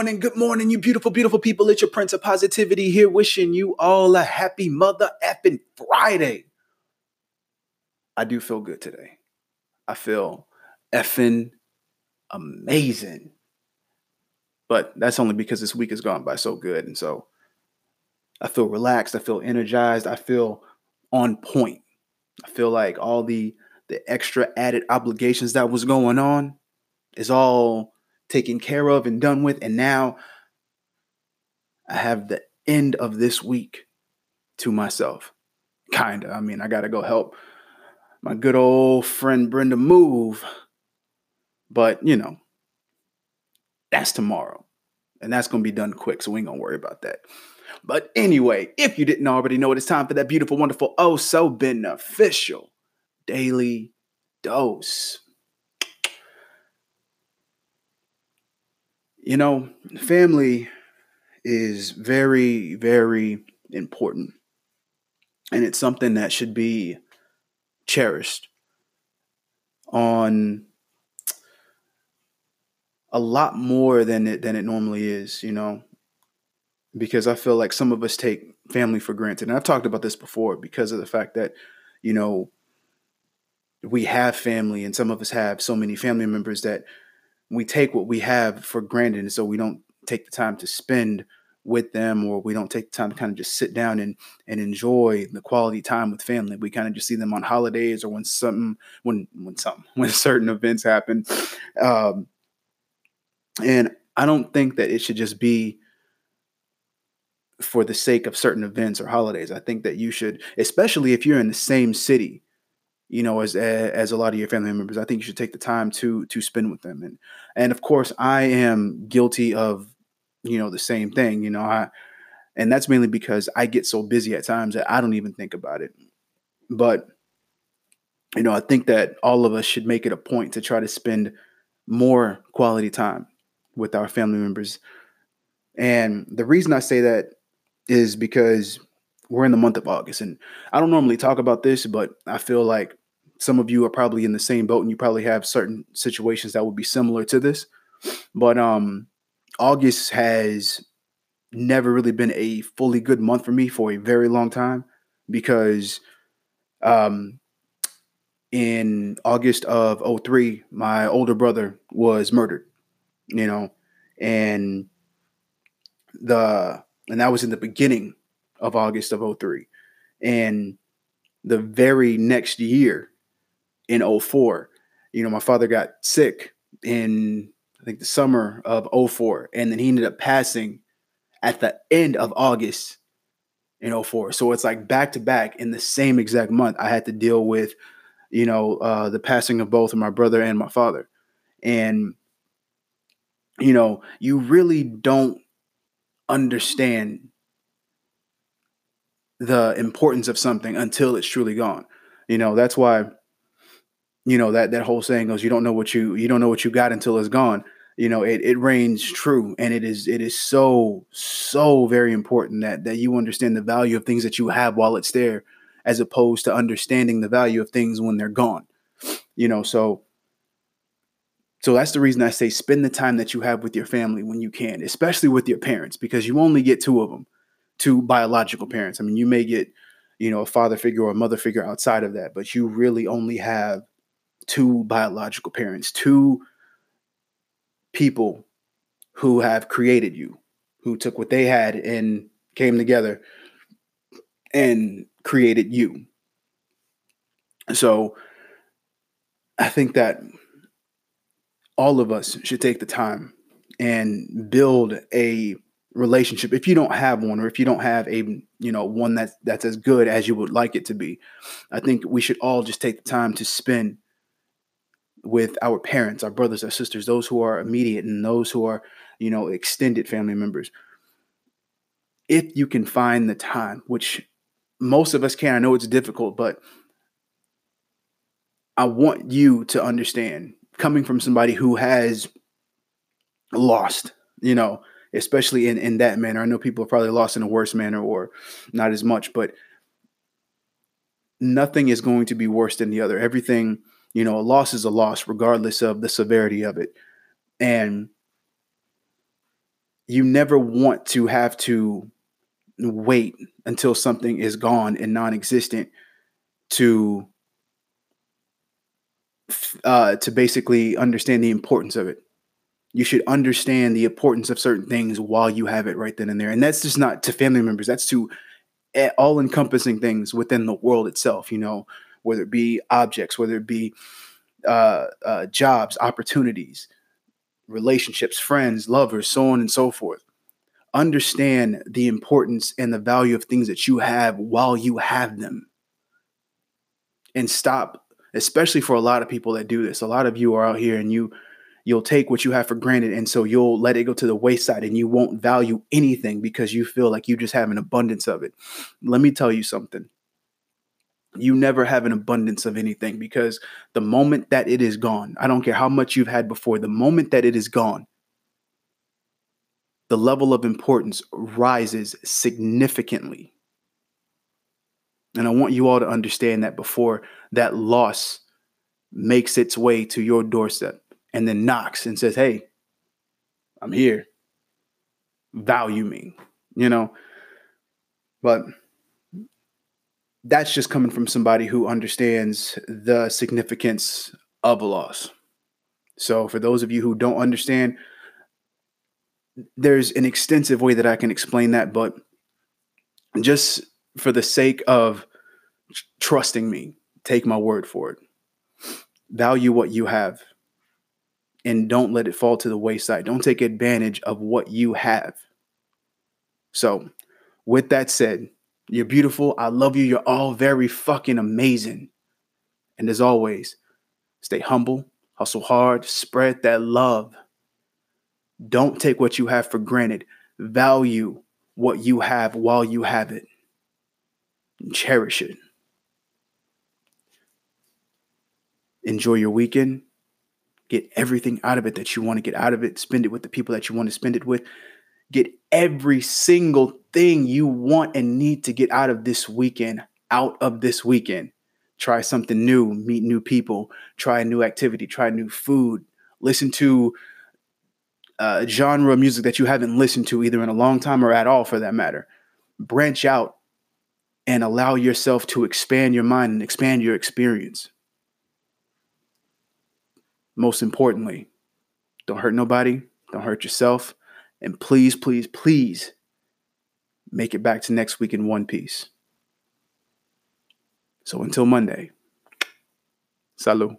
morning, good morning, you beautiful, beautiful people. It's your Prince of Positivity here, wishing you all a happy mother effing Friday. I do feel good today. I feel effing amazing. But that's only because this week has gone by so good. And so I feel relaxed. I feel energized. I feel on point. I feel like all the the extra added obligations that was going on is all taken care of and done with. And now I have the end of this week to myself. Kinda. I mean, I gotta go help my good old friend Brenda move. But you know, that's tomorrow. And that's gonna be done quick, so we ain't gonna worry about that. But anyway, if you didn't already know it, it's time for that beautiful, wonderful, oh so beneficial daily dose. You know, family is very, very important. And it's something that should be cherished on a lot more than it than it normally is, you know. Because I feel like some of us take family for granted. And I've talked about this before because of the fact that, you know, we have family and some of us have so many family members that we take what we have for granted and so we don't take the time to spend with them or we don't take the time to kind of just sit down and and enjoy the quality time with family. We kind of just see them on holidays or when something when when something when certain events happen. Um and i don't think that it should just be for the sake of certain events or holidays. I think that you should especially if you're in the same city you know, as as a lot of your family members. I think you should take the time to to spend with them. And and of course, I am guilty of you know the same thing. You know, I and that's mainly because I get so busy at times that I don't even think about it. But you know, I think that all of us should make it a point to try to spend more quality time with our family members. And the reason I say that is because we're in the month of August. And I don't normally talk about this, but I feel like some of you are probably in the same boat and you probably have certain situations that would be similar to this. But um August has never really been a fully good month for me for a very long time because um in August of 03 my older brother was murdered, you know, and the and that was in the beginning of August of 03 and the very next year in 04. You know, my father got sick in I think the summer of 04 and then he ended up passing at the end of August in 04. So it's like back to back in the same exact month I had to deal with you know uh, the passing of both of my brother and my father. And you know, you really don't understand the importance of something until it's truly gone. You know, that's why you know that that whole saying goes you don't know what you you don't know what you got until it's gone. You know it, it reigns true and it is it is so so very important that that you understand the value of things that you have while it's there as opposed to understanding the value of things when they're gone. You know so so that's the reason i say spend the time that you have with your family when you can especially with your parents because you only get two of them two biological parents. I mean you may get you know a father figure or a mother figure outside of that but you really only have two biological parents, two people who have created you, who took what they had and came together and created you. So I think that all of us should take the time and build a relationship if you don't have one or if you don't have a you know one that's that's as good as you would like it to be i think we should all just take the time to spend with our parents, our brothers, our sisters, those who are immediate and those who are, you know, extended family members. If you can find the time, which most of us can, I know it's difficult, but I want you to understand coming from somebody who has lost, you know, especially in, in that manner. I know people are probably lost in a worse manner or not as much, but nothing is going to be worse than the other. Everything you know, a loss is a loss, regardless of the severity of it. And you never want to have to wait until something is gone and non-existent to uh, to basically understand the importance of it. You should understand the importance of certain things while you have it right then and there. And that's just not to family members, that's to all encompassing things within the world itself, you know, whether it be objects, whether it be uh, uh, jobs, opportunities, relationships, friends, lovers, so on and so forth. Understand the importance and the value of things that you have while you have them. And stop, especially for a lot of people that do this. A lot of you are out here and you you'll take what you have for granted and so you'll let it go to the wayside and you won't value anything because you feel like you just have an abundance of it. Let me tell you something you never have an abundance of anything because the moment that it is gone, I don't care how much you've had before, the moment that it is gone, the level of importance rises significantly. And I want you all to understand that before that loss makes its way to your doorstep and then knocks and says, Hey, I'm here. Value me, you know. But that's just coming from somebody who understands the significance of a loss. So, for those of you who don't understand, there's an extensive way that I can explain that, but just for the sake of trusting me, take my word for it. Value what you have and don't let it fall to the wayside. Don't take advantage of what you have. So, with that said, you're beautiful. I love you. You're all very fucking amazing. And as always, stay humble, hustle hard, spread that love. Don't take what you have for granted. Value what you have while you have it. Cherish it. Enjoy your weekend. Get everything out of it that you want to get out of it. Spend it with the people that you want to spend it with. Get every single thing you want and need to get out of this weekend out of this weekend. Try something new, meet new people, try a new activity, try new food, listen to a genre of music that you haven't listened to either in a long time or at all for that matter. Branch out and allow yourself to expand your mind and expand your experience. Most importantly, don't hurt nobody, don't hurt yourself, and please, please, please make it back to next week in one piece. So until Monday, salut.